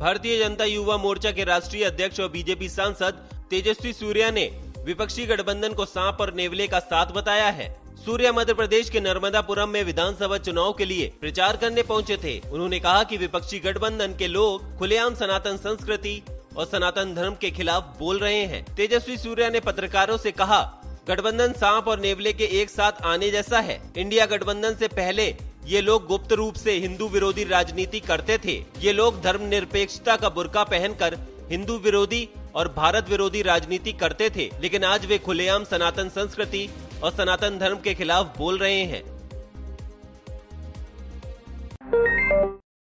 भारतीय जनता युवा मोर्चा के राष्ट्रीय अध्यक्ष और बीजेपी सांसद तेजस्वी सूर्या ने विपक्षी गठबंधन को सांप और नेवले का साथ बताया है। सूर्या मध्य प्रदेश के नर्मदापुरम में विधानसभा चुनाव के लिए प्रचार करने पहुँचे थे। उन्होंने कहा कि विपक्षी गठबंधन के लोग खुलेआम सनातन संस्कृति और सनातन धर्म के खिलाफ बोल रहे हैं। तेजस्वी सूर्या ने पत्रकारों से कहा, गठबंधन सांप और नेवले के एक साथ आने जैसा है। इंडिया गठबंधन से पहले ये लोग गुप्त रूप से हिंदू विरोधी राजनीति करते थे। ये लोग धर्म निरपेक्षता का बुरका पहनकर हिंदू विरोधी और भारत विरोधी राजनीति करते थे। लेकिन आज वे खुलेआम सनातन संस्कृति और सनातन धर्म के खिलाफ बोल रहे हैं।